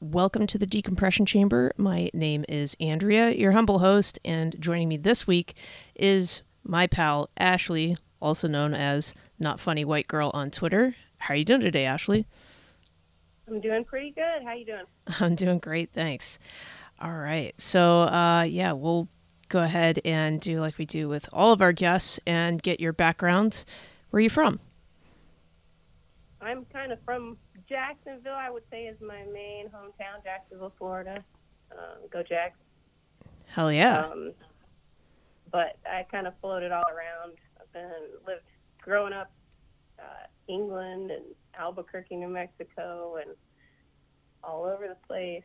Welcome to the Decompression Chamber. My name is Andrea, your humble host, and joining me this week is my pal Ashlee, also known as Not Funny White Girl on Twitter. How are you doing today, Ashlee? I'm doing pretty good. How are you doing? I'm doing great, thanks. All right, so uh, yeah, we'll go ahead and do like we do with all of our guests and get your background. Where are you from? I'm kind of from Jacksonville, I would say, is my main hometown, Jacksonville, Florida. Um, go Jags. Hell yeah. Um, but I kind of floated all around. I've been lived growing up uh, England and Albuquerque, New Mexico, and all over the place,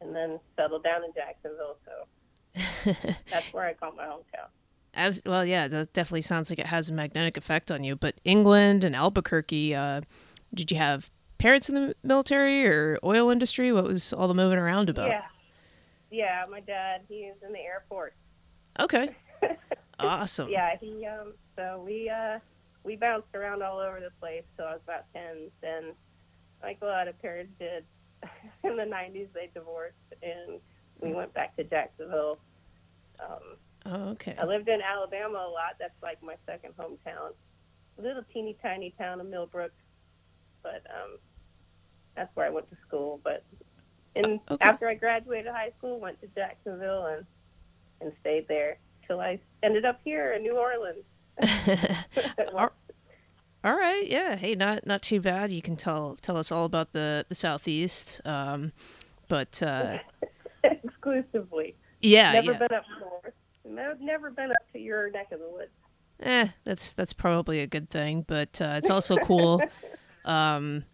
and then settled down in Jacksonville. So that's where I call my hometown. As, well, yeah, that definitely sounds like it has a magnetic effect on you. But England and Albuquerque, uh, did you have parents in the military or oil industry? What was all the moving around about? Yeah, yeah. My dad, he is in the Air Force. Okay. awesome. Yeah, he. Um. So we uh we bounced around all over the place. So I was about ten. Then, like a lot of parents did, in the '90s, they divorced, and we went back to Jacksonville. Um, Oh, okay. I lived in Alabama a lot. That's like my second hometown. A little teeny tiny town of Millbrook, but um, that's where I went to school. But and Okay. after I graduated high school, went to Jacksonville and and stayed there till I ended up here in New Orleans. All- all right. Yeah. Hey, not not too bad. You can tell tell us all about the the southeast. Um, but uh, Exclusively. yeah, never yeah. been up north. Never, never been up to your neck of the woods. Eh, that's that's probably a good thing, but uh, it's also cool. um,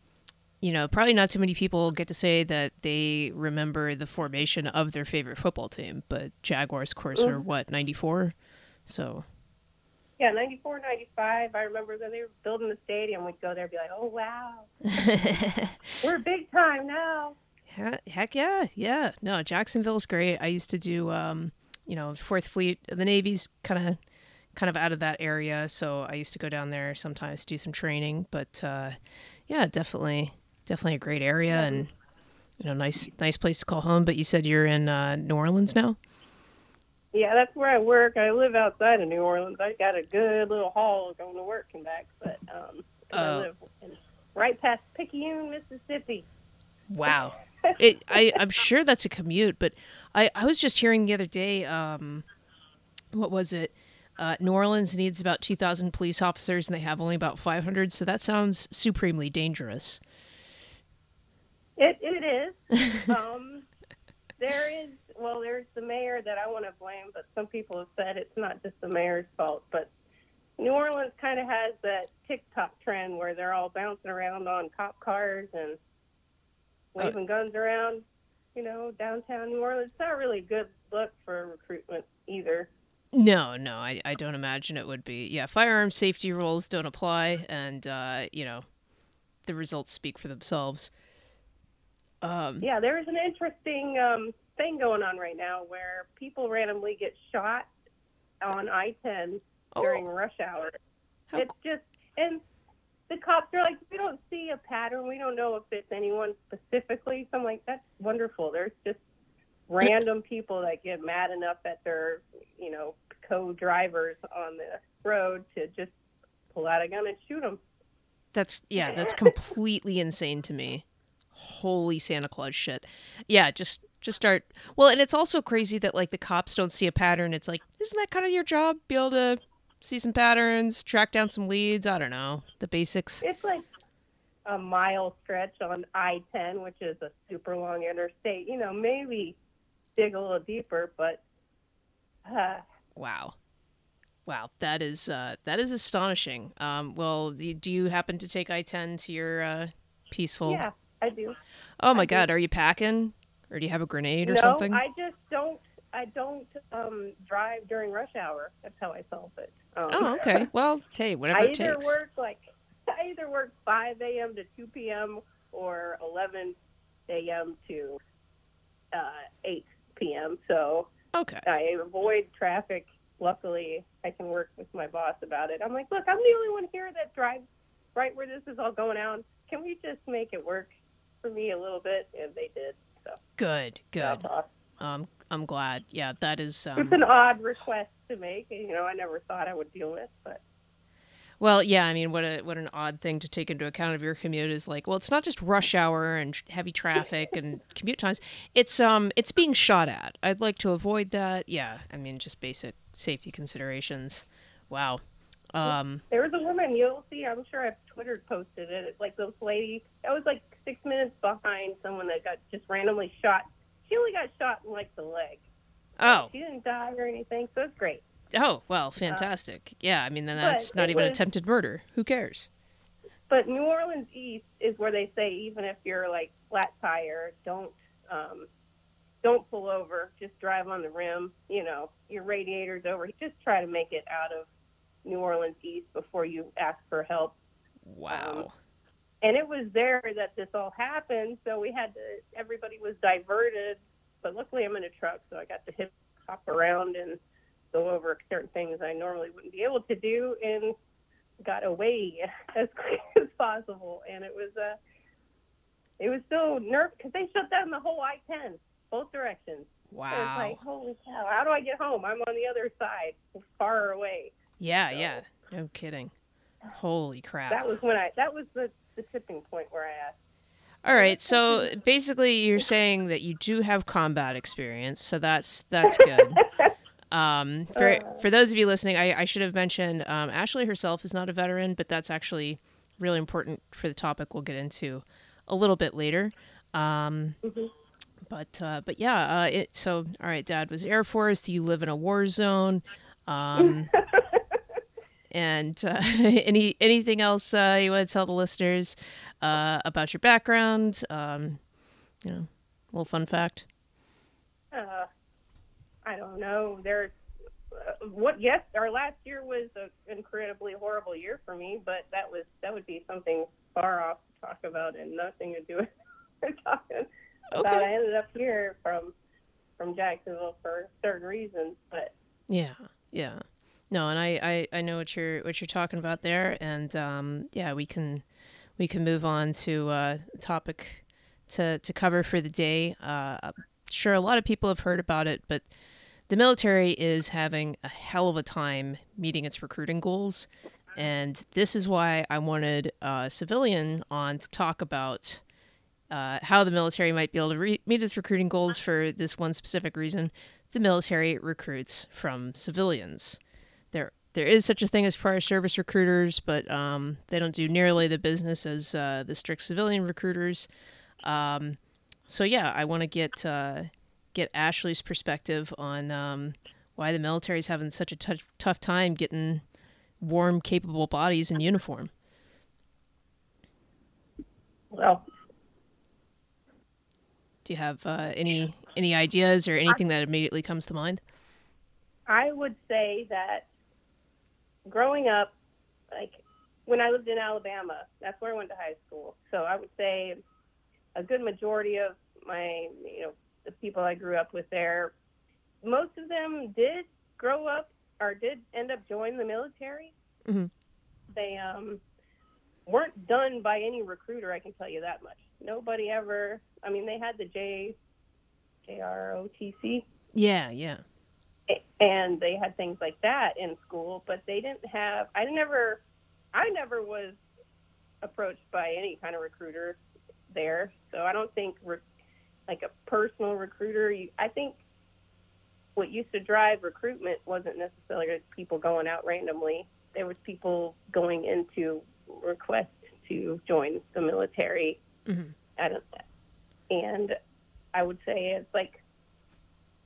you know, probably not too many people get to say that they remember the formation of their favorite football team, but Jaguars, of course, are what ninety four. So Yeah, 94, 95. I remember when they were building the stadium, we'd go there and be like, oh, wow. We're big time now. Heck yeah, yeah. No, Jacksonville's great. I used to do, um, you know, Fourth Fleet. The Navy's kind of, kind of out of that area, so I used to go down there sometimes do some training. But uh, yeah, definitely, definitely a great area and you know, nice, nice place to call home. But you said you're in uh, New Orleans now. Yeah, that's where I work. I live outside of New Orleans. I got a good little haul going to work and back, but um, Oh. I live right past Picayune, Mississippi. Wow. It, I, I'm sure that's a commute, but I, I was just hearing the other day, um, what was it? Uh, New Orleans needs about 2,000 police officers and they have only about 500, so that sounds supremely dangerous. It it is. um, there is well, there's the mayor that I want to blame, but some people have said it's not just the mayor's fault. But New Orleans kind of has that TikTok trend where they're all bouncing around on cop cars and waving guns around. You know, downtown New Orleans. It's not really a good look for recruitment either. No, no, I, I don't imagine it would be. Yeah, firearm safety rules don't apply, and, uh, you know, the results speak for themselves. Um, Yeah, there is an interesting um, thing going on right now where people randomly get shot on I-10 Oh. during rush hour. How it's just and the cops are like, we don't see a pattern. We don't know if it's anyone specifically. So I'm like, that's wonderful. There's just random people that get mad enough at they're, you know, co-drivers on the road to just pull out a gun and shoot them. That's yeah, that's completely insane to me. Holy Santa Claus shit. Yeah, just just start. Well, and it's also crazy that like the cops don't see a pattern. It's like, isn't that kind of your job? Be able to see some patterns, track down some leads. I don't know the basics. It's like a mile stretch on I-10, which is a super long interstate. You know, maybe dig a little deeper, but uh, Wow, wow, that is uh, that is astonishing. Um, well, do do you happen to take I ten to your uh, peaceful? yeah, I do. Oh my I do. God, are you packing, or do you have a grenade or no, something? I just don't. I don't um, drive during rush hour. That's how I solve it. Um, Oh, okay. Well, hey, whatever I it either work like I either work 5 a.m. to 2 p.m. or 11 a.m. to uh, 8 p.m. So Okay. I avoid traffic. Luckily, I can work with my boss about it. I'm like, look, I'm the only one here that drives right where this is all going on. Can we just make it work? For me a little bit, and they did. So Good, good. that's awesome. Um, I'm glad. Yeah, that is. It's Um, an odd request to make. You know, I never thought I would deal with, but well, yeah. I mean, what a what an odd thing to take into account of your commute is like. Well, it's not just rush hour and heavy traffic and commute times. It's um, it's being shot at. I'd like to avoid that. Yeah, I mean, just basic safety considerations. Wow. Um, there was a woman you'll see. I'm sure I've Twitter posted it. It's like this lady that was like six minutes behind someone that got just randomly shot. She only got shot in like the leg. oh, She didn't die or anything, so it's great. oh, well, fantastic. Yeah, I mean, then that's not even was- attempted murder. Who cares? But New Orleans East is where they say even if you're like flat tire, don't um, don't pull over. Just drive on the rim. You know, your radiator's over. Just try to make it out of New Orleans East before you ask for help. Wow. And it was there that this all happened, so we had to. Everybody was diverted, but luckily I'm in a truck, so I got to hip hop around and go over certain things I normally wouldn't be able to do, and got away as quick as possible. And it was uh, it was so nerve because they shut down the whole I-10, both directions. So wow. it's like, holy cow! How do I get home? I'm on the other side, far away. yeah, so- yeah. No kidding. Holy crap. That was when I. That was the the tipping point where I asked. All right, so basically you're saying that you do have combat experience, so that's that's good. Um, for Uh. for those of you listening, I, I should have mentioned um, Ashlee herself is not a veteran, but that's actually really important for the topic we'll get into a little bit later. Um, Mhm. but uh, but yeah, uh, it so all right. Dad was Air Force. Do you live in a war zone? Um, and uh, any anything else uh, you want to tell the listeners uh, about your background? Um, you know, a little fun fact. Uh, I don't know. There, uh, what? Yes, our last year was an incredibly horrible year for me, but that was that would be something far off to talk about and nothing to do with what we're talking about. I ended up here from from Jacksonville for certain reasons, but Yeah, yeah. No, and I, I, I know what you're what you're talking about there, and um, yeah, we can we can move on to uh, topic to to cover for the day. Uh, sure, a lot of people have heard about it, but the military is having a hell of a time meeting its recruiting goals, and this is why I wanted a civilian on to talk about uh, how the military might be able to re- meet its recruiting goals for this one specific reason. The military recruits from civilians. There, is such a thing as prior service recruiters, but um, they don't do nearly the business as uh, the strict civilian recruiters. Um, so yeah, I want to get uh, get Ashlee's perspective on um, why the military is having such a tough tough time getting warm, capable bodies in uniform. well, Do you have uh, any any ideas or anything that immediately comes to mind? I would say that growing up, like when I lived in Alabama, that's where I went to high school. So I would say a good majority of my, you know, the people I grew up with there, most of them did grow up or did end up joining the military. Mhm. They um, weren't done by any recruiter. I can tell you that much. Nobody ever. I mean, they had the J, JROTC Yeah, yeah. And they had things like that in school, but they didn't have. I never, I never was approached by any kind of recruiter there, so I don't think re- like a personal recruiter. You, I think what used to drive recruitment wasn't necessarily people going out randomly. There was people going into request to join the military. Mhm. I don't, and I would say it's like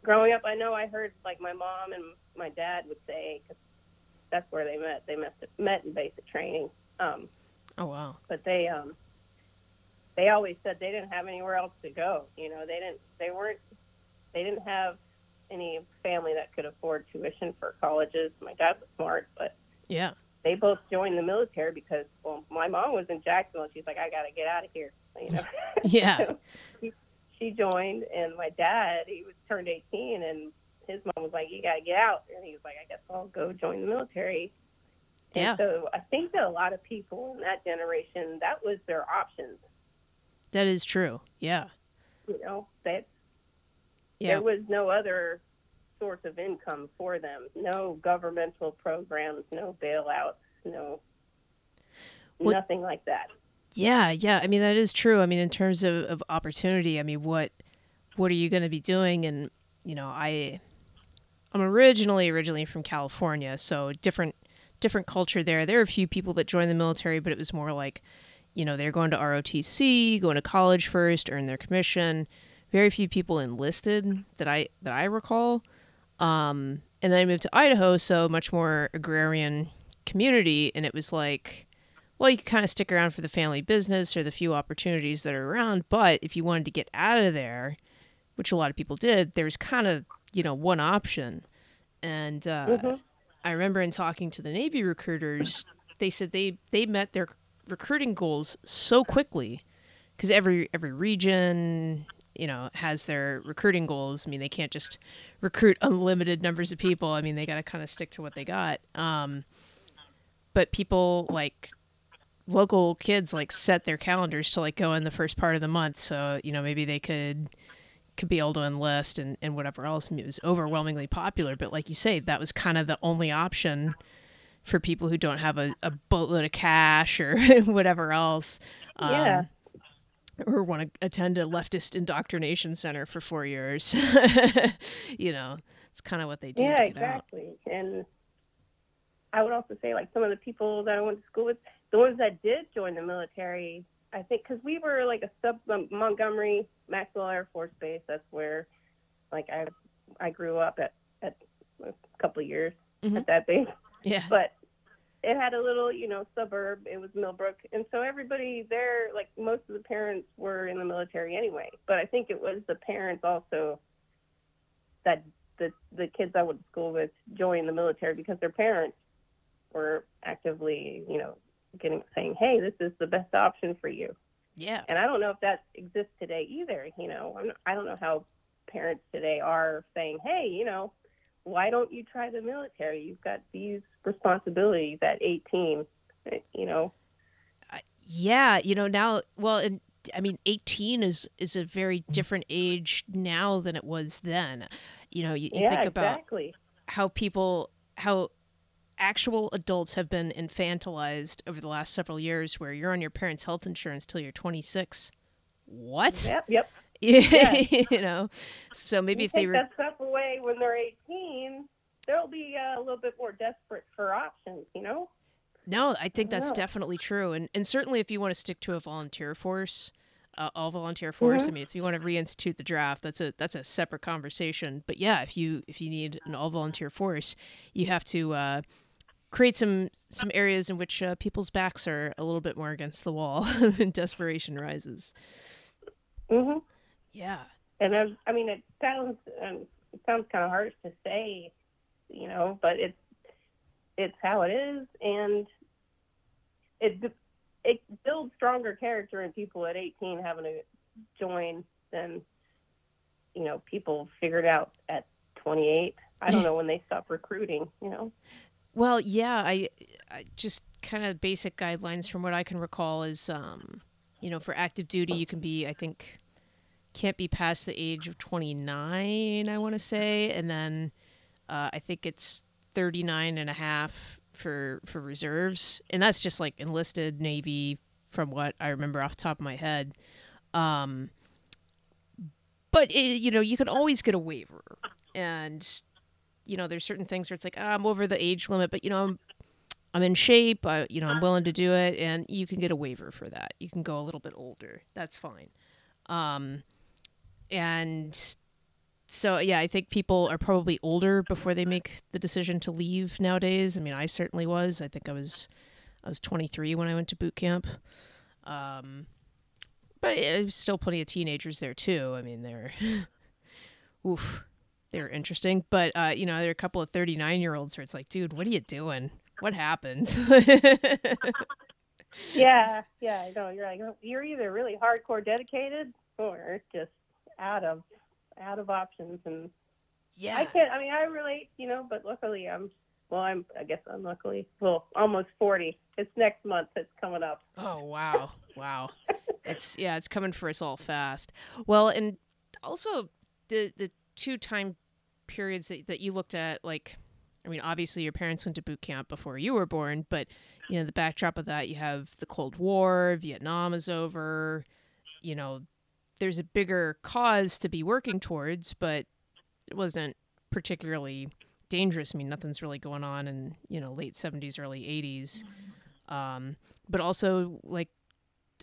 growing up, I know I heard like my mom and my dad would say, cause that's where they met. They met met in basic training. Um, Oh wow. but they um, they always said they didn't have anywhere else to go. You know, they didn't. They weren't. They didn't have any family that could afford tuition for colleges. My dad was smart, but Yeah. they both joined the military because well, my mom was in Jacksonville. And she's like, I got to get out of here. You know. Yeah. she, joined, and my dad, he was turned 18, and his mom was like, "You got to get out," and he was like, "I guess I'll go join the military." And Yeah. so I think that a lot of people in that generation, that was their options. That is true. Yeah. You know, that Yeah. there was no other source of income for them. No governmental programs, no bailouts, no nothing like that. Yeah, yeah. I mean that is true. I mean in terms of, of opportunity, I mean what what are you going to be doing and you know, I I'm originally originally from California, so different different culture there. There are a few people that joined the military, but it was more like, you know, they're going to ROTC, going to college first, earn their commission. Very few people enlisted that I that I recall. Um, and then I moved to Idaho, so much more agrarian community, and it was like, well, you kind of stick around for the family business or the few opportunities that are around. But if you wanted to get out of there, which a lot of people did, there was kind of you know one option. And uh, Mhm. I remember in talking to the Navy recruiters, they said they they met their recruiting goals so quickly because every every region you know has their recruiting goals. I mean, they can't just recruit unlimited numbers of people. I mean, they got to kind of stick to what they got. Um, but people like local kids like set their calendars to like go in the first part of the month, so you know maybe they could could be able to enlist and, and whatever else. I mean, it was overwhelmingly popular, but like you say, that was kind of the only option for people who don't have a, a boatload of cash or whatever else. Um, Yeah. Or want to attend a leftist indoctrination center for four years. you know, it's kind of what they do. Yeah, get out. exactly. And I would also say, like some of the people that I went to school with, the ones that did join the military, I think, because we were like a sub um, Montgomery Maxwell Air Force Base. That's where, like, I I grew up at at a couple of years Mhm. at that base, Yeah. but it had a little, you know, suburb. It was Millbrook, and so everybody there, like most of the parents, were in the military anyway. But I think it was the parents also that the the kids I went to school with joined the military because their parents were actively, you know, getting saying, "Hey, this is the best option for you." Yeah. And I don't know if that exists today either. You know, I'm, I don't know how parents today are saying, "Hey, you know, why don't you try the military? You've got these responsibilities at 18." Eh, you know, Yeah, you know now. Well, and I mean, eighteen is is a very different age now than it was then. You know, you, you yeah, think about exactly. how people, how actual adults have been infantilized over the last several years, where you're on your parents' health insurance till you're twenty six. What? Yep, yep. you know, so maybe you if they take were that stuff away when they're 18, they'll be uh, a little bit more desperate for options. You know. No, I think that's know. definitely true, and and certainly if you want to stick to a volunteer force, uh, all volunteer force. I Mhm. mean, if you want to reinstitute the draft, that's a that's a separate conversation. But yeah, if you if you need an all volunteer force, you have to uh, create some some areas in which uh, people's backs are a little bit more against the wall, and desperation rises. hmm Yeah, And I, I mean, it sounds um, it sounds kind of harsh to say, you know, but it's it's how it is, and it it builds stronger character in people at 18 having to join than you know people figured out at 28. I don't know when they stop recruiting. You know. Well, yeah, I, I just kind of basic guidelines from what I can recall is, um, you know, for active duty, you can be, I think, can't be past the age of 29, I want to say. And then uh, I think it's 39 and a half for, for reserves. And that's just like enlisted Navy from what I remember off the top of my head. Um, but, it, you know, you can always get a waiver. And you know, there's certain things where it's like, ah, I'm over the age limit, but you know, I'm I'm in shape. I, you know, I'm willing to do it, and you can get a waiver for that. You can go a little bit older. That's fine. Um, and so yeah, I think people are probably older before they make the decision to leave nowadays. I mean, I certainly was. I think I was I was 23 when I went to boot camp. Um, but there's still plenty of teenagers there too. I mean, they're oof they're interesting. But uh, you know, there are a couple of 39 year olds where it's like, dude, what are you doing? What happened? Yeah, yeah, I know. You're like you're either really hardcore dedicated or just out of out of options and yeah. I can't. I mean, I relate, you know, but luckily I'm well, I'm I guess unluckily, well, almost 40. It's next month. It's coming up. Oh wow, wow. it's yeah, it's coming for us all fast. Well, and also the the two time periods that, that you looked at, like, I mean, obviously your parents went to boot camp before you were born, but you know the backdrop of that, you have the Cold War, Vietnam is over. You know, there's a bigger cause to be working towards, but it wasn't particularly dangerous. I mean, nothing's really going on in you know late seventies, early eighties. Um, but also like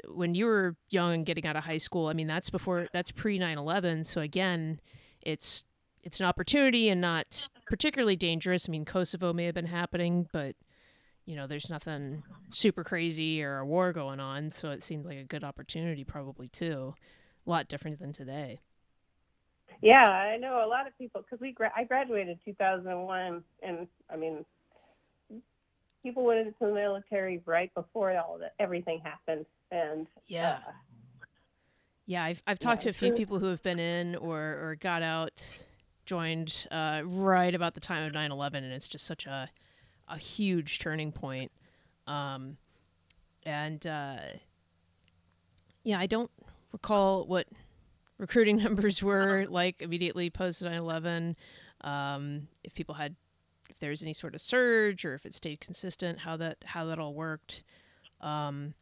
when you were young and getting out of high school, I mean, that's before that's pre 9/11. So again, it's it's an opportunity and not particularly dangerous. I mean, Kosovo may have been happening, but you know, there's nothing super crazy or a war going on, so it seemed like a good opportunity probably too. A lot different than today. Yeah, I know a lot of people because we gra- I graduated 2001, and I mean, people went into the military right before all that everything happened, and Yeah. uh, Yeah, I've I've talked Yeah, to a few people who have been in or or got out, joined uh, right about the time of 9/11 and it's just such a a huge turning point. Um and uh yeah, I don't recall what recruiting numbers were like immediately post 9/11 um if people had if there was any sort of surge or if it stayed consistent, how that how that all worked. Um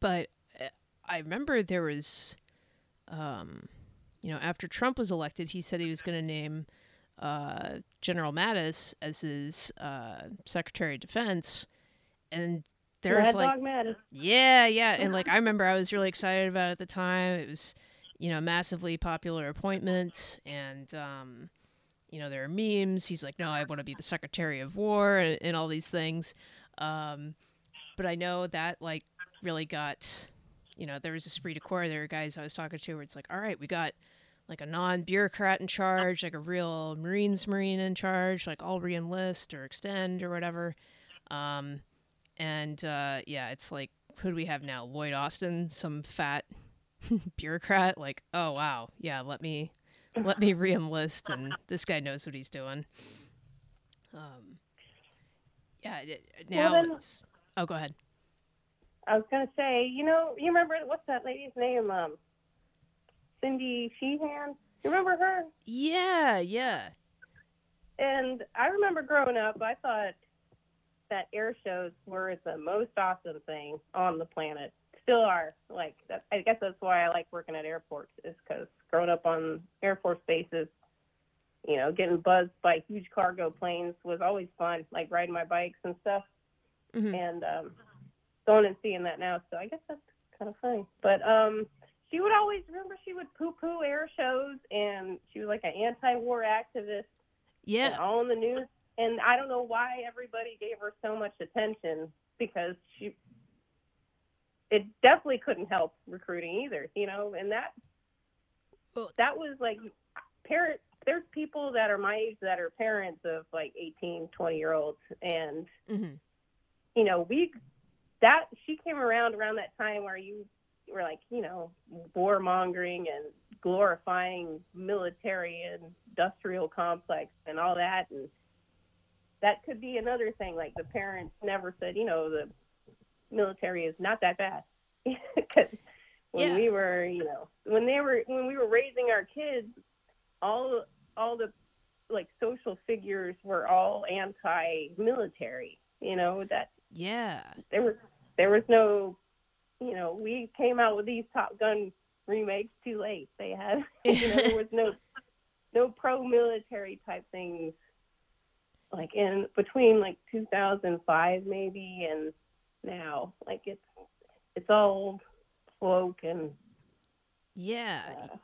but uh, I remember there was, um, you know, after Trump was elected, he said he was going to name uh, General Mattis as his uh, Secretary of Defense, and there was like, yeah, yeah, and like I remember I was really excited about it at the time. It was, you know, a massively popular appointment, and um, you know, there are memes. He's like, no, I want to be the Secretary of War, and, and all these things. Um, but I know that like really got, you know, there was a esprit de corps. There were guys I was talking to where it's like, all right, we got like a non-bureaucrat in charge, like a real Marines Marine in charge, like I'll re-enlist or extend or whatever. Um, and uh, yeah, it's like, who do we have now? Lloyd Austin, some fat bureaucrat. Like, oh wow, yeah, let me let me re-enlist, and this guy knows what he's doing. Um, yeah, now Well, then- it's. Oh, go ahead. I was gonna say, you know, you remember what's that lady's name? Um, Cindy Sheehan. You remember her? Yeah, yeah, And I remember growing up, I thought that air shows were the most awesome thing on the planet. Still are. Like, that, I guess that's why I like working at airports, is because growing up on Air Force bases, you know, getting buzzed by huge cargo planes was always fun, like riding my bikes and stuff. Mhm. And um, going and seeing that now, so I guess that's kind of funny. But um, she would always remember she would poo-poo air shows, and she was like an anti-war activist and yeah, all in the news. And I don't know why everybody gave her so much attention because she, it definitely couldn't help recruiting either, you know. And that that was like, parent. There's people that are my age that are parents of like 18, 20 year olds, and hmm you know, we, that she came around around that time where you were like, you know, warmongering and glorifying military and industrial complex and all that. And that could be another thing. Like the parents never said, you know, the military is not that bad. Because when Yeah. we were, you know, when they were, when we were raising our kids, all, all the like social figures were all anti-military. You know that yeah, there was there was no you know we came out with these top gun remakes too late they had you know there was no no pro military type things like in between like 2005 maybe and now like it's it's all cloak and yeah. uh,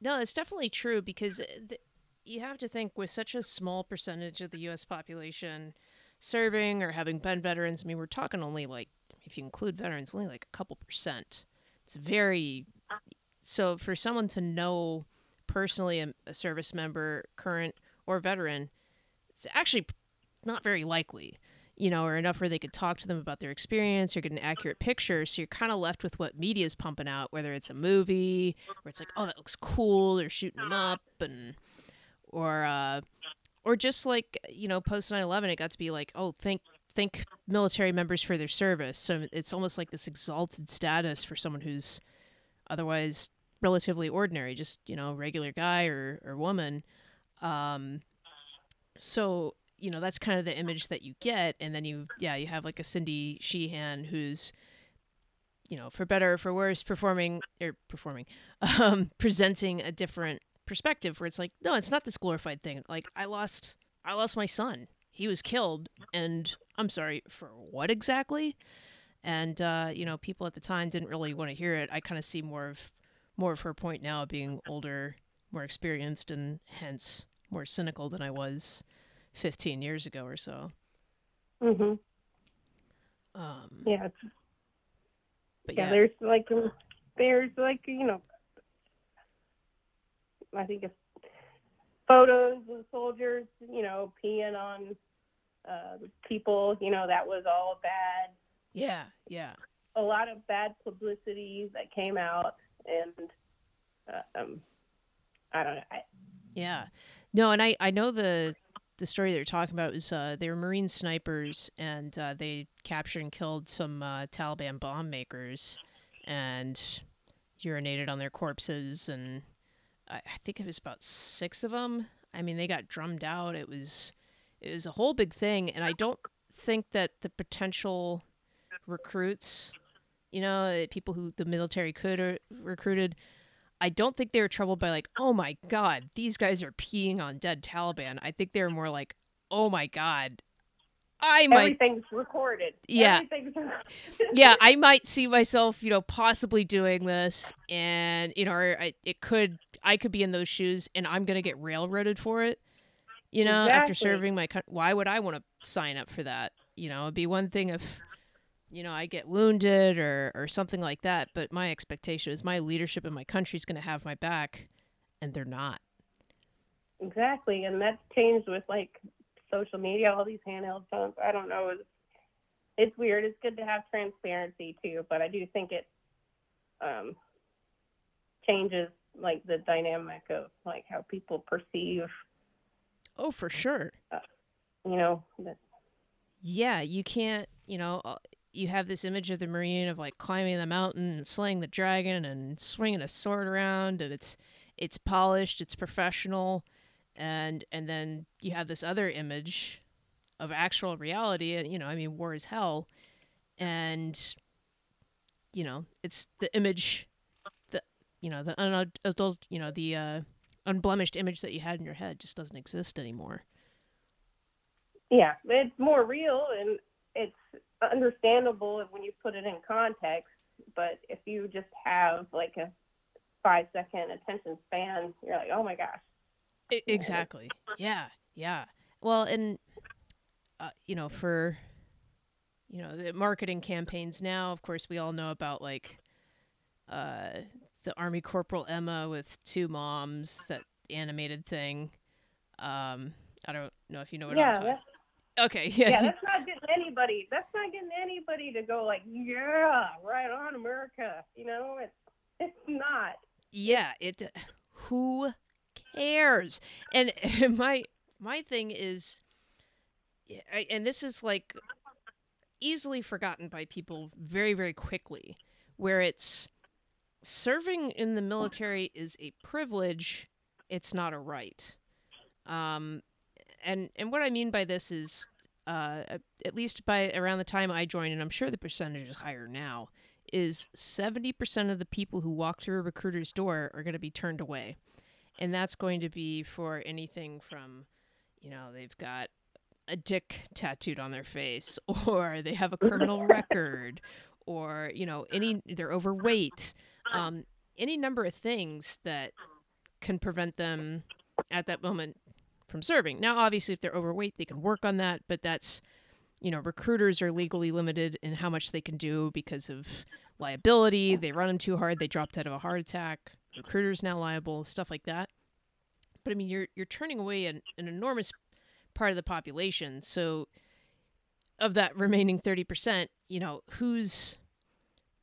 No, it's definitely true because uh, th- you have to think with such a small percentage of the U.S. population serving or having been veterans. I mean, we're talking only like, if you include veterans, only like a couple percent. It's very so for someone to know personally a, a service member, current or veteran, it's actually not very likely. You know, or enough where they could talk to them about their experience or get an accurate picture. So you're kind of left with what media is pumping out, whether it's a movie where it's like, oh, that looks cool, they're shooting them up, and or uh, or just like you know post 9-11 it got to be like oh thank thank military members for their service. So it's almost like this exalted status for someone who's otherwise relatively ordinary just you know regular guy or, or woman. Um so you know that's kind of the image that you get. And then you yeah you have like a cindy sheehan who's you know for better or for worse performing or performing um presenting a different perspective where it's like no it's not this glorified thing. Like i lost i lost my son he was killed and i'm sorry for what exactly and uh you know people at the time didn't really want to hear it i kind of see more of more of her point now being older more experienced and hence more cynical than i was 15 years ago or so Mhm. um Yeah. but yeah, yeah, there's like there's like you know I think it's photos of soldiers, you know, peeing on uh, people. You know, that was all bad. yeah yeah A lot of bad publicity that came out, and uh, um, I don't know. I, Yeah. No, and I I know the the story they're talking about was uh, they were Marine snipers and uh, they captured and killed some uh, Taliban bomb makers and urinated on their corpses and I, I think it was about six of them. I mean, they got drummed out. It was it was a whole big thing, and I don't think that the potential recruits, you know, uh, people who the military could have recruited, I don't think they were troubled by like, oh my god, these guys are peeing on dead Taliban. I think they were more like, oh my god, I might, everything's recorded. Yeah. Everything's yeah, I might see myself, you know, possibly doing this, and you know, I, it could, I could be in those shoes, and I'm gonna get railroaded for it. You know, after serving my, country why would I want to sign up for that? You know, it'd be one thing if, you know, I get wounded or or something like that, but my expectation is my leadership in my country is gonna have my back, and they're not. Exactly, and that's changed with like social media, all these handheld phones. I don't know. It's, it's weird. It's good to have transparency too, but I do think it um, changes like the dynamic of like how people perceive, Oh, for sure. you know, Yeah, you can't, you know, uh, you have this image of the Marine of like climbing the mountain and slaying the dragon and swinging a sword around and it's it's polished, it's professional and and then you have this other image of actual reality and you know, I mean war is hell and you know, it's the image the you know, the unadult, you know, the uh unblemished image that you had in your head just doesn't exist anymore. yeah, it's more real and it's understandable when you put it in context. But if you just have like a five second attention span, you're like, oh my gosh. Exactly. Yeah. Yeah. Well, and uh, you know, for you know, the marketing campaigns now, of course, we all know about like uh the Army Corporal Emma with two moms, that animated thing. Um, I don't know if you know what yeah, I'm talking. Okay. Yeah. yeah, that's not getting anybody. That's not getting anybody to go like, yeah, right on, America. You know, it's it's not. Yeah, it. Who cares? And, my my thing is, I- and this is like easily forgotten by people very very quickly, where it's serving in the military is a privilege, it's not a right. Um, and and what I mean by this is, uh, at- least by around the time I joined, and I'm sure the percentage is higher now, is 70% of the people who walk through a recruiter's door are going to be turned away. And that's going to be for anything from, you know, they've got a dick tattooed on their face, or they have a criminal record, or, you know, any, they're overweight, um, any number of things that can prevent them at that moment from serving. Now, obviously, if they're overweight, they can work on that, but that's, you know, recruiters are legally limited in how much they can do because of liability. They run them too hard, they dropped out of a heart attack. Recruiters now liable, stuff like that. But I mean, you're you're turning away an, an enormous part of the population. So, of that remaining thirty percent, you know, who's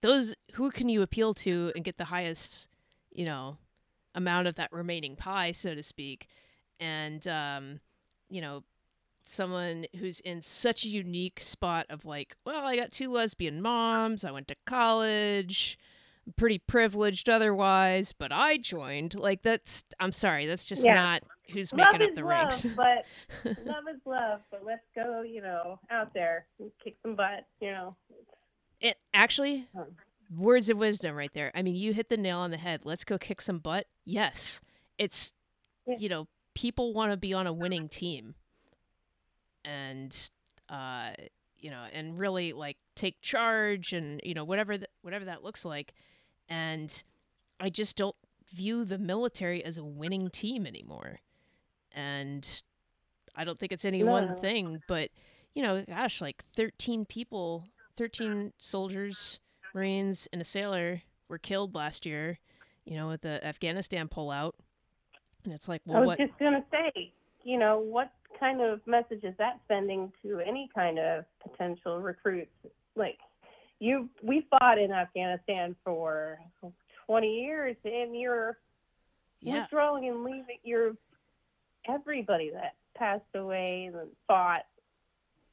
those? Who can you appeal to and get the highest, you know, amount of that remaining pie, so to speak? And um, you know, someone who's in such a unique spot of like, well, I got two lesbian moms, I went to college, I'm pretty privileged otherwise, but I joined. Like that's I'm sorry, that's just Yeah. not who's love making up the love, ranks. but love is love. But let's go, you know, out there and kick some butt. You know. It actually words of wisdom right there. I mean, you hit the nail on the head. Let's go kick some butt. Yes. It's you know, people want to be on a winning team. And uh you know, and really like take charge and you know whatever th- whatever that looks like. And I just don't view the military as a winning team anymore. And I don't think it's any one thing, but you know, gosh, like 13 people, 13 soldiers, Marines, and a sailor were killed last year, you know, with the Afghanistan pullout. And it's like, I was what? just gonna say, you know, what kind of message is that sending to any kind of potential recruits? Like, you, we fought in Afghanistan for 20 years, and you're Yeah. withdrawing and leaving. You're everybody that passed away and fought.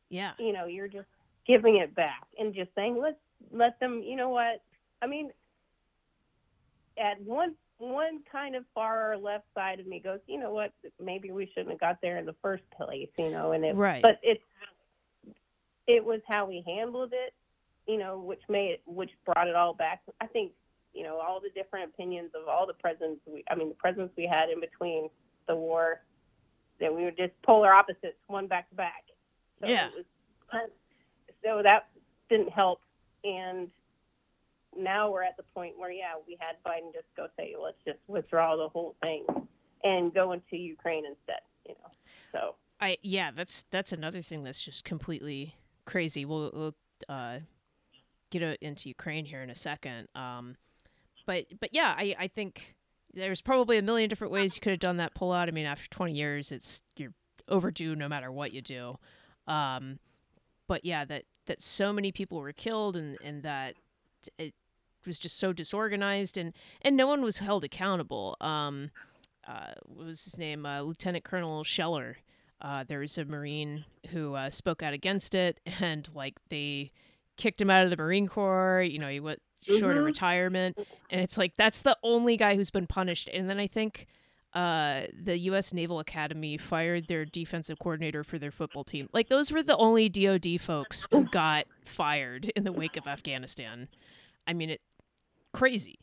Yeah. You know, you're just giving it back and just saying, let's let them. You know what? I mean, at one one kind of far left side of me goes, you know what? Maybe we shouldn't have got there in the first place. You know, and it, Right. but it's it was how we handled it. You know, which made it, which brought it all back. I think you know all the different opinions of all the presidents. We, I mean, the presidents we had in between the war, that we were just polar opposites, one back to back. So Yeah. It was, kind of- so that didn't help, and now we're at the point where yeah, we had Biden just go say, let's just withdraw the whole thing and go into Ukraine instead. You know, so I yeah, that's that's another thing that's just completely crazy. We'll, we'll uh, get into Ukraine here in a second. Um, but but yeah, I I think there's probably a million different ways you could have done that pullout. I mean, after 20 years, it's you're overdue no matter what you do. Um, but yeah, that that so many people were killed and and that it was just so disorganized and and no one was held accountable. Um, uh, what was his name? Uh, Lieutenant Colonel Scheller. Uh, there was a Marine who uh, spoke out against it, and like they kicked him out of the Marine Corps. You know, he went short of Mhm. retirement, and it's like that's the only guy who's been punished. And then I think uh, the U.S. Naval Academy fired their defensive coordinator for their football team. Like those were the only DoD folks who got fired in the wake of Afghanistan. I mean, it crazy,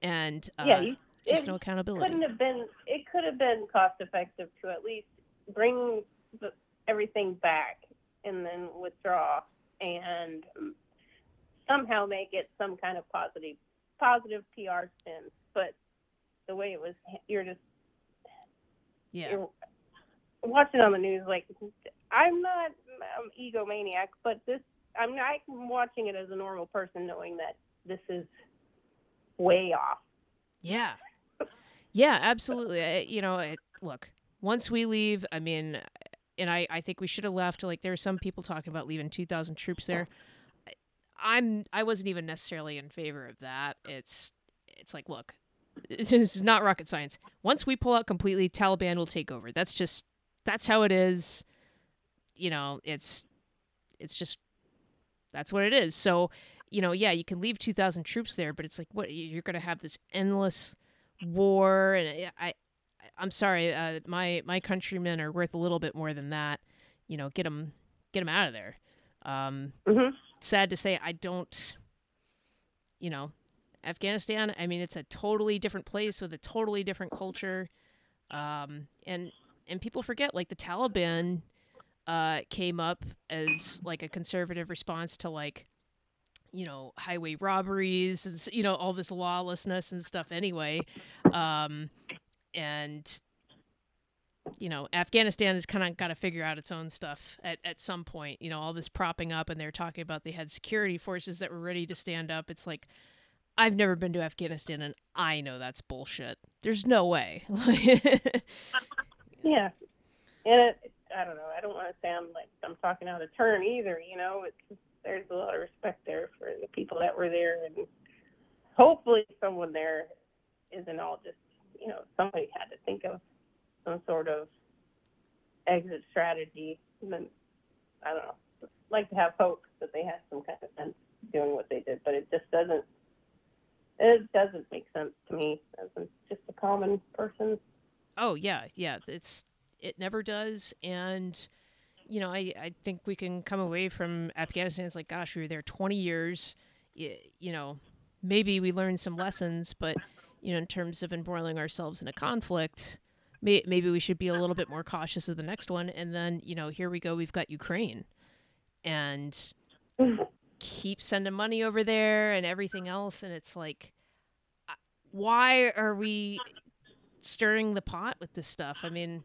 and uh, yeah, you, just it no accountability. couldn't have been. It could have been cost effective to at least bring the, everything back and then withdraw and somehow make it some kind of positive positive PR spin. But the way it was, you're just Yeah, watching on the news. Like I'm not um, egomaniac, but this I'm not, I'm watching it as a normal person, knowing that this is way off. Yeah. Yeah, absolutely. I, you know, it, look, once we leave, I mean, and I, I think we should have left. Like, there are some people talking about leaving 2,000 troops there. I- I'm, I wasn't even necessarily in favor of that. It's, it's like, look, this is not rocket science. Once we pull out completely, Taliban will take over. That's just, that's how it is. You know, it's, it's just, that's what it is. So, you know, yeah, you can leave 2,000 troops there, but it's like, what, you're going to have this endless war and I, I I'm sorry, uh, my my countrymen are worth a little bit more than that. You know, get them get them out of there. Um, Mm-hmm. sad to say, I don't. You know, Afghanistan. I mean, it's a totally different place with a totally different culture, um, and and people forget like the Taliban uh, came up as like a conservative response to like you know highway robberies and you know all this lawlessness and stuff anyway um and you know afghanistan has kind of got to figure out its own stuff at, at some point you know all this propping up and they're talking about they had security forces that were ready to stand up it's like i've never been to afghanistan and i know that's bullshit there's no way Yeah, and it, I don't know. I don't want to sound like I'm talking out of turn either. You know, it's there's a lot of respect there for the people that were there, and hopefully someone there isn't all just you know somebody had to think of some sort of exit strategy. Then I don't know. Like to have hope that they had some kind of sense doing what they did, but it just doesn't. It doesn't make sense to me as a, just a common person. Oh yeah, yeah. It's it never does, and you know, I I think we can come away from Afghanistan. It's like, gosh, we were there twenty years. You, you know, maybe we learned some lessons, but you know, in terms of embroiling ourselves in a conflict, may, maybe we should be a little bit more cautious of the next one. And then, you know, here we go. We've got Ukraine, and keep sending money over there and everything else, and it's like, uh, why are we stirring the pot with this stuff? I mean,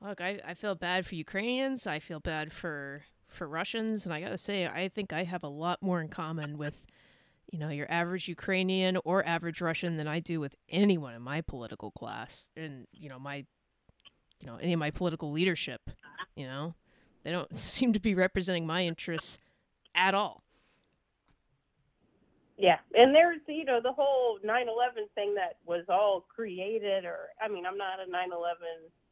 look, I, I feel bad for Ukrainians. I feel bad for for Russians, and I gotta say, I think I have a lot more in common with you know, your average Ukrainian or average Russian than I do with anyone in my political class and, you know, my, you know, any of my political leadership, you know, they don't seem to be representing my interests at all. Yeah. And there's, you know, the whole 9 11 thing that was all created, or, I mean, I'm not a 9 11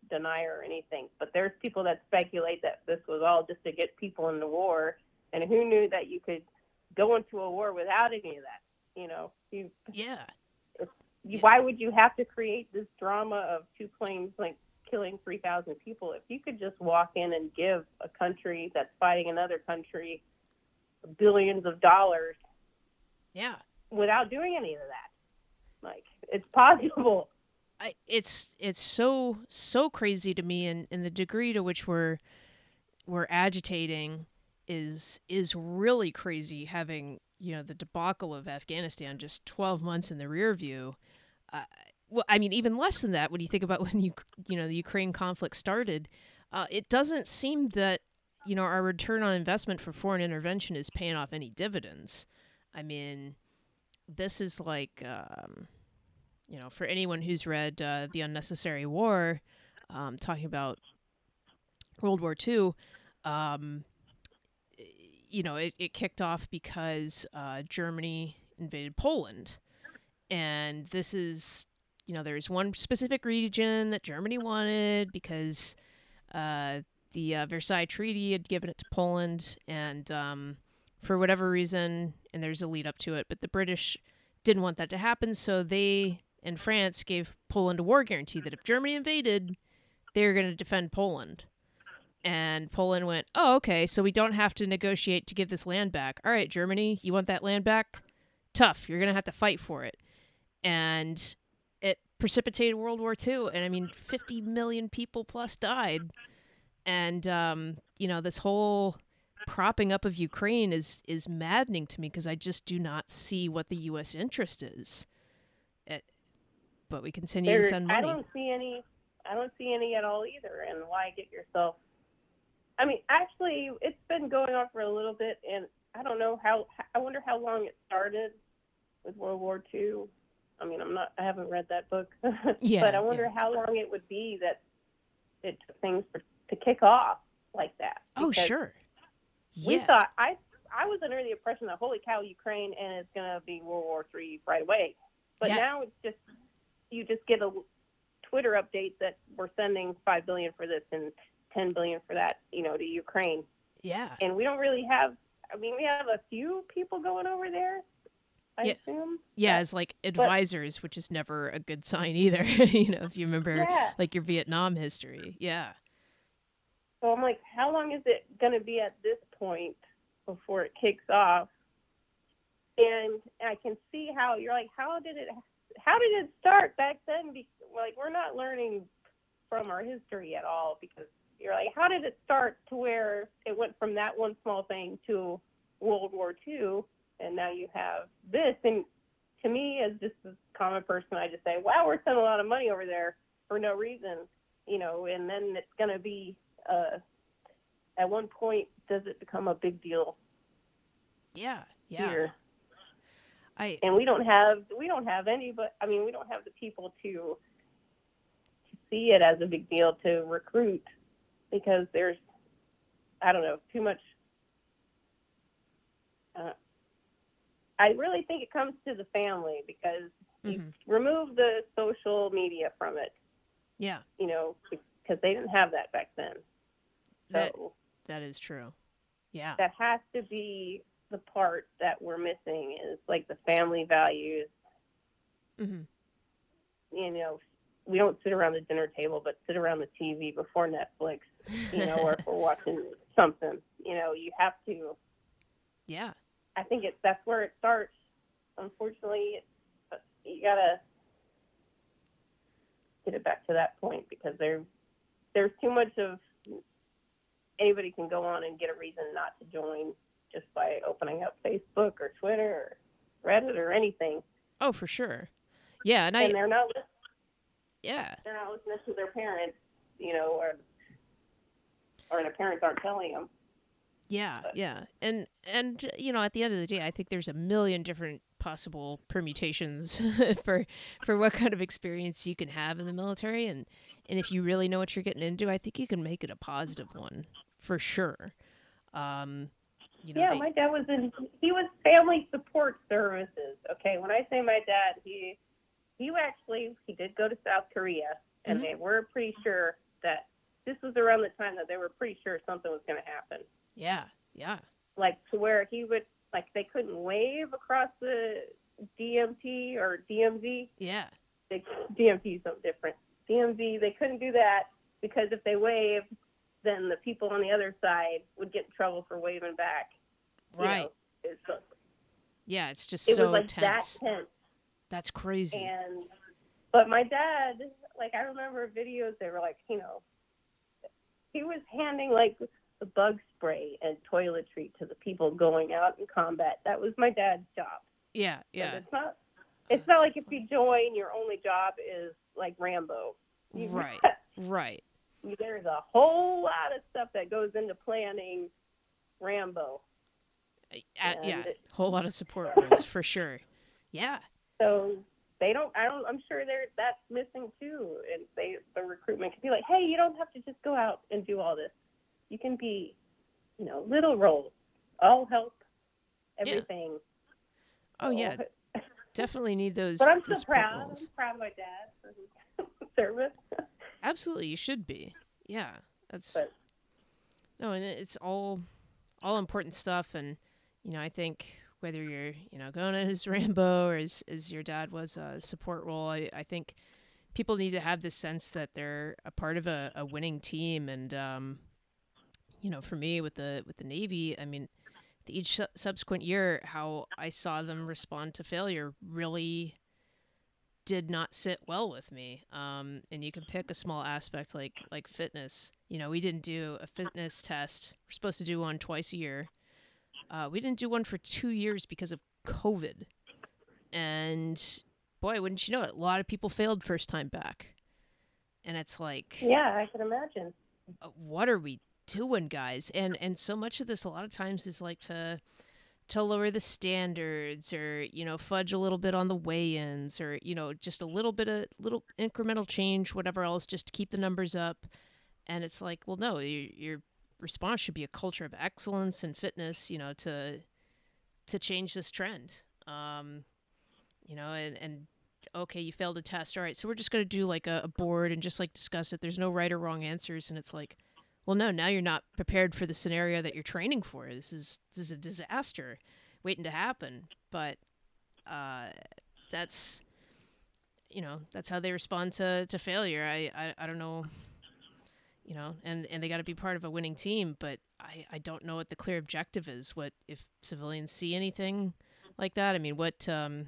denier or anything, but there's people that speculate that this was all just to get people in the war. And who knew that you could go into a war without any of that. You know, you yeah. You, yeah. Why would you have to create this drama of two planes like killing three thousand people if you could just walk in and give a country that's fighting another country billions of dollars? Yeah. Without doing any of that, like it's possible. I, it's it's so so crazy to me, and, and the degree to which we're we're agitating is is really crazy having you know the debacle of Afghanistan just 12 months in the rear view. Uh, well, I mean, even less than that when you think about when you you know the Ukraine conflict started. Uh, it doesn't seem that you know our return on investment for foreign intervention is paying off any dividends. I mean, this is like um, you know for anyone who's read uh, the Unnecessary War, um, talking about World War II. Um, you know, it, it kicked off because uh, Germany invaded Poland. And this is, you know, there's one specific region that Germany wanted because uh, the uh, Versailles Treaty had given it to Poland. And um, for whatever reason, and there's a lead up to it, but the British didn't want that to happen. So they and France gave Poland a war guarantee that if Germany invaded, they were going to defend Poland. And Poland went, oh, okay, so we don't have to negotiate to give this land back. All right, Germany, you want that land back? Tough. You're going to have to fight for it. And it precipitated World War II. And I mean, 50 million people plus died. And, um, you know, this whole propping up of Ukraine is, is maddening to me because I just do not see what the U.S. interest is. It, but we continue there, to send money. I don't see any. I don't see any at all either. And why get yourself I mean, actually, it's been going on for a little bit, and I don't know how. I wonder how long it started with World War II. I mean, I'm not. I haven't read that book, yeah, but I wonder yeah. how long it would be that it took things for, to kick off like that. Oh, sure. Yeah. We thought I I was under the impression that holy cow, Ukraine, and it's gonna be World War Three right away. But yeah. now it's just you just get a Twitter update that we're sending five billion for this and 10 billion for that, you know, to Ukraine. Yeah. And we don't really have I mean, we have a few people going over there. I yeah. assume. Yeah, as like advisors, but, which is never a good sign either. you know, if you remember yeah. like your Vietnam history. Yeah. So I'm like, how long is it going to be at this point before it kicks off? And I can see how you're like, how did it, how did it start back then? Be, like, we're not learning from our history at all because you're like, how did it start to where it went from that one small thing to World War II, and now you have this? And to me, as just a common person, I just say, wow, we're spending a lot of money over there for no reason, you know. And then it's going to be, uh, at one point, does it become a big deal? Yeah, yeah. Here? I and we don't have we don't have any, but I mean, we don't have the people to to see it as a big deal to recruit because there's, I don't know, too much. Uh, I really think it comes to the family because mm-hmm. you remove the social media from it. Yeah. You know, because they didn't have that back then. That So that is true. Yeah. that has to be the part that we're missing is like the family values. Mm-hmm. You know, we don't sit around the dinner table, but sit around the TV before Netflix. You know, or if we're watching something. You know, you have to. yeah. I think it's that's where it starts. Unfortunately, you gotta get it back to that point because there, there's too much of anybody can go on and get a reason not to join just by opening up Facebook or Twitter or Reddit or anything, Oh, for sure. Yeah, and I and they're not lis- yeah. they're not listening to their parents, you know, or or their parents aren't telling them. Yeah, But- yeah. And and you know, at the end of the day, I think there's a million different possible permutations for for what kind of experience you can have in the military and and if you really know what you're getting into, I think you can make it a positive one for sure. Um you know, yeah, they- my dad was in. He was family support services. Okay, when I say my dad, he he actually he did go to South Korea, and Mhm. they were pretty sure that this was around the time that they were pretty sure something was going to happen. yeah, yeah. Like to where he would like they couldn't wave across the DMT or DMZ. Yeah. They, DMT is something different. DMZ they couldn't do that because if they waved, then the people on the other side would get in trouble for waving back. you Right. know. It's Yeah, it's just it so was like tense. that tense. That's crazy. And but my dad, like I remember videos. They were like, you know, he was handing like the bug spray and toiletry to the people going out in combat. That was my dad's job. yeah, yeah. It's not. Oh, it's not like if you join, your only job is like Rambo. You- Right. Right. There's a whole lot of stuff that goes into planning Rambo. Uh, yeah, it- whole lot of support roles for sure. Yeah. So they don't. I don't. I'm sure there that's missing too. And they the recruitment could be like, hey, you don't have to just go out and do all this. You can be, you know, little roles. All help. Yeah. Everything. Oh yeah, definitely need those. But I'm so proud. roles. I'm proud of my dad for his service. Absolutely, you should be. Yeah, that's But- no, and it's all all important stuff. And you know, I think whether you're you know going as Rambo or as as your dad was a support role, I, I think people need to have this sense that they're a part of a, a winning team. And um, you know, for me with the with the Navy, I mean, each su- subsequent year, how I saw them respond to failure really did not sit well with me. Um, and you can pick a small aspect like like fitness. You know, we didn't do a fitness test. We're supposed to do one twice a year. Uh, we didn't do one for two years because of COVID. And boy, wouldn't you know it, a lot of people failed first time back. And it's like, yeah, I can imagine. uh, what are we doing guys and and so much of this a lot of times is like to to lower the standards or you know fudge a little bit on the weigh-ins or you know just a little bit of little incremental change whatever else just to keep the numbers up. And it's like well no your, your response should be a culture of excellence and fitness you know to to change this trend. Um you know and and okay you failed a test. All right so we're just going to do like a, a board and just like discuss it. There's no right or wrong answers. And it's like well no now you're not prepared for the scenario that you're training for. This is this is a disaster waiting to happen. But uh that's you know that's how they respond to to failure. I i, I don't know you know and and they got to be part of a winning team. But i i don't know what the clear objective is. What if civilians see anything like that? I mean what um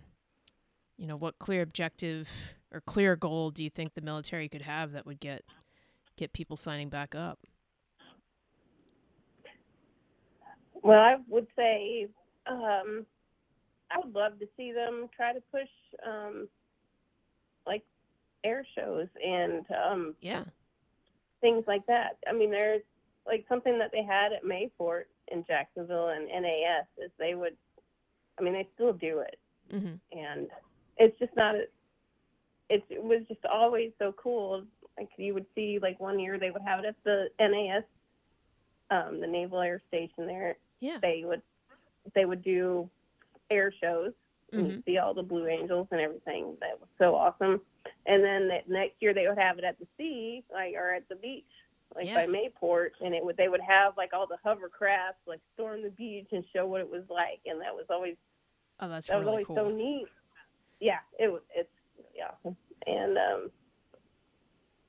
you know what clear objective or clear goal do you think the military could have that would get get people signing back up Well, I would say um, I would love to see them try to push um, like air shows and um, yeah things like that. I mean, there's like something that they had at Mayport in Jacksonville and NAS is they would. I mean, they still do it, hmm and it's just not. A, it, it was just always so cool. Like you would see, like one year they would have it at the NAS, um, the Naval Air Station there. Yeah They would they would do air shows and Mhm. you see all the Blue Angels and everything. That was so awesome. and then the next year they would have it at the sea, like or at the beach, like Yeah. by Mayport, and it would they would have like all the hovercrafts like storm the beach and show what it was like, and that was always Oh, that's that was always cool. so neat. Yeah, it was. It's yeah, and um,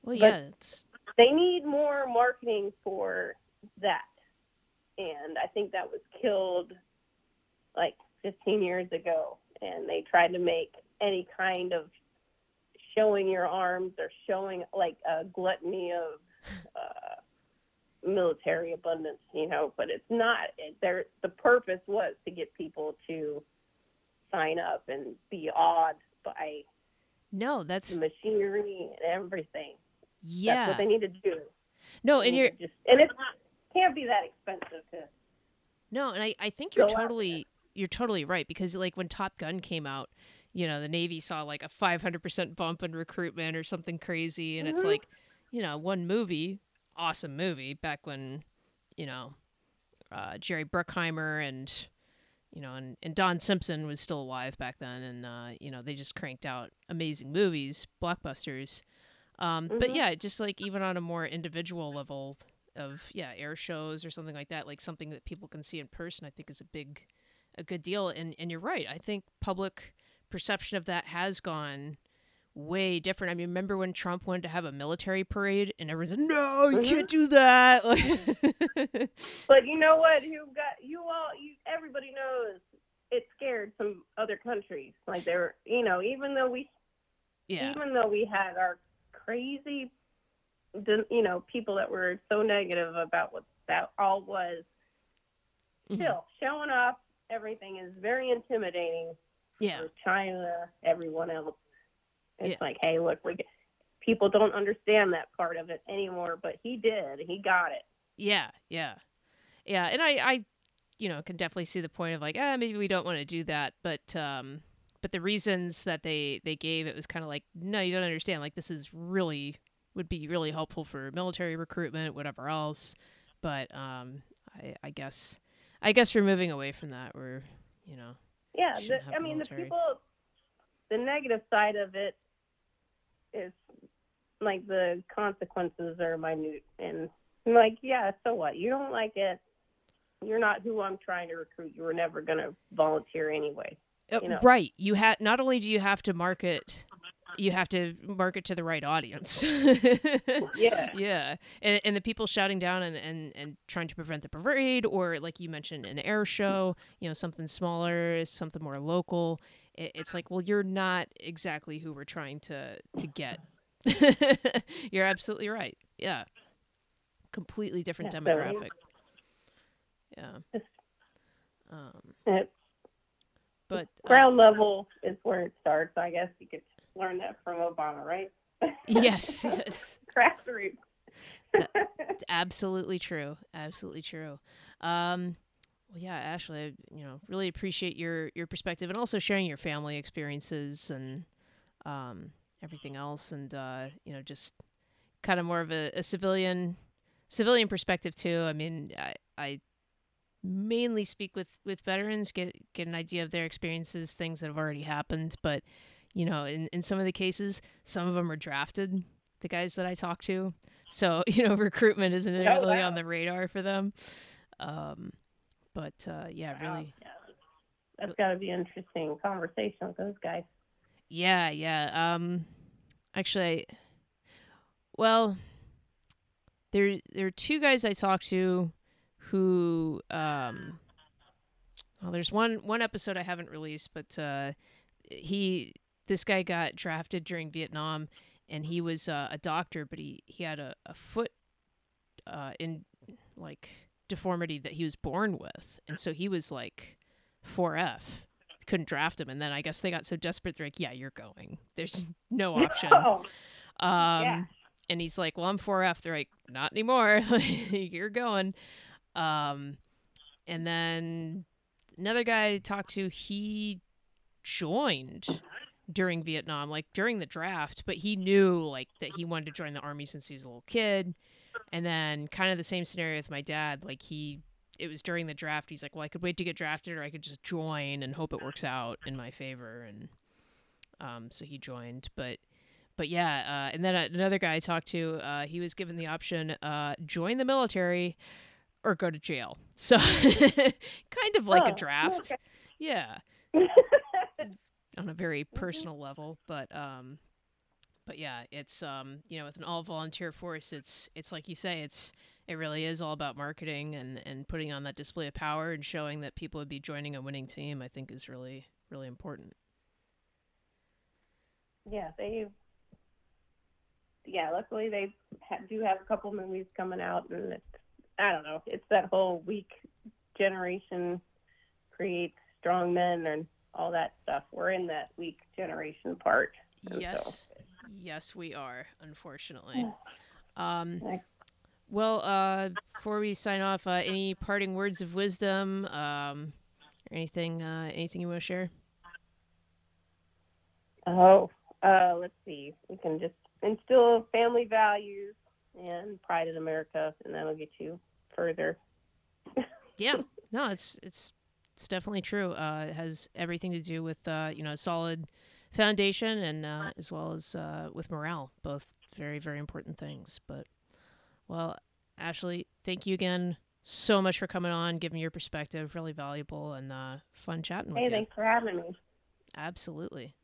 well, yeah, it's they need more marketing for that, and I think that was killed like 15 years ago, and they tried to make any kind of showing your arms or showing like a gluttony of uh, military abundance, you know, but it's not. It, there, the purpose was to get people to sign up and be awed by no, that's the machinery and everything. Yeah, that's what they need to do. No, and you're just and it can't be that expensive to. No, and I, I think you're totally you're totally right because like when Top Gun came out, you know, the Navy saw like a 500% bump in recruitment or something crazy and it's Mhm. like, you know, one movie, awesome movie back when, you know, uh, Jerry Bruckheimer and you know, and, and Don Simpson was still alive back then and uh, you know, they just cranked out amazing movies, blockbusters. Um, but Mhm. yeah, just like even on a more individual level of yeah air shows or something like that like something that people can see in person i think is a big a good deal and and you're right i think public perception of that has gone way different i mean remember when trump wanted to have a military parade and everyone's like no you Mhm. can't do that But you know what? You got you all. You everybody knows it scared some other countries. Like they were, you know, even though we yeah even though we had our crazy, you know, people that were so negative about what that all was, Mhm. still showing off everything is very intimidating yeah China, everyone else. It's Yeah. like, hey, look, we people don't understand that part of it anymore, but he did. He got it. Yeah, yeah, yeah, and I, I, you know, can definitely see the point of like, ah, maybe we don't want to do that, but, um, but the reasons that they they gave it was kind of like, no, you don't understand. Like, this is really would be really helpful for military recruitment, whatever else. But, um, I, I guess, I guess we're moving away from that. We're, you know, Yeah, the, I mean, military. the people, the negative side of it is like the consequences are minute, and I'm like, yeah, so what? You don't like it. You're not who I'm trying to recruit. You were never gonna volunteer anyway. Uh, You know. right. You have not only do you have to market, you have to market to the right audience. Yeah. yeah and, and the people shouting down and, and, and trying to prevent the parade or like you mentioned an air show you know something smaller something more local it, it's like well you're not exactly who we're trying to to get you're absolutely right yeah completely different Yeah, so- demographic yeah um It's, but uh, ground level is where it starts. I guess you could learn that from Obama, right? yes yes Grassroots. absolutely true absolutely true um well yeah Ashlee I, you know really appreciate your your perspective and also sharing your family experiences and um everything else and uh you know just kind of more of a, a civilian civilian perspective too i mean i i mainly speak with with veterans get get an idea of their experiences things that have already happened but you know in in some of the cases some of them are drafted the guys that i talk to so you know recruitment isn't Oh, really wow. on the radar for them um but uh yeah Wow. really Yeah. That's got to be an interesting conversation with those guys. Yeah, yeah. Um actually I, well there there are two guys I talked to who um well there's one one episode I haven't released but uh he this guy got drafted during Vietnam and he was uh, a doctor but he he had a, a foot uh in like deformity that he was born with. And so he was like 4F couldn't draft him. And then I guess they got so desperate they're like yeah you're going. There's no option. Oh, um Yeah. and he's like well I'm 4F they're like not anymore. You're going. Um and then another guy I talked to he joined during Vietnam like during the draft but he knew like that he wanted to join the army since he was a little kid and then kind of the same scenario with my dad like he it was during the draft he's like well i could wait to get drafted or i could just join and hope it works out in my favor and um, so he joined but but yeah, uh, and then another guy I talked to, uh, he was given the option: uh, join the military or go to jail. So kind of like Oh, a draft. okay. Yeah, on a very personal level, but um, but yeah, it's um, you know, with an all volunteer force, it's it's like you say, it's it really is all about marketing and and putting on that display of power and showing that people would be joining a winning team. I think is really really important. yeah, they. Yeah, luckily they ha- do have a couple movies coming out, and it's I don't know, it's that whole weak generation creates strong men and all that stuff. We're in that weak generation part. Yes. so- Yes, we are, unfortunately. Um, well, uh, before we sign off, uh, any parting words of wisdom? Um, or anything? Uh, anything you want to share? Oh, uh, let's see. We can just instill family values and pride in America, and that'll get you further. Yeah, no, it's it's it's definitely true. Uh, it has everything to do with uh, you know a solid foundation and uh, as well as uh, with morale. Both very very important things. But well, Ashlee, thank you again so much for coming on, giving your perspective. Really valuable and uh, fun chatting with Hey, you. thanks for having me. Absolutely.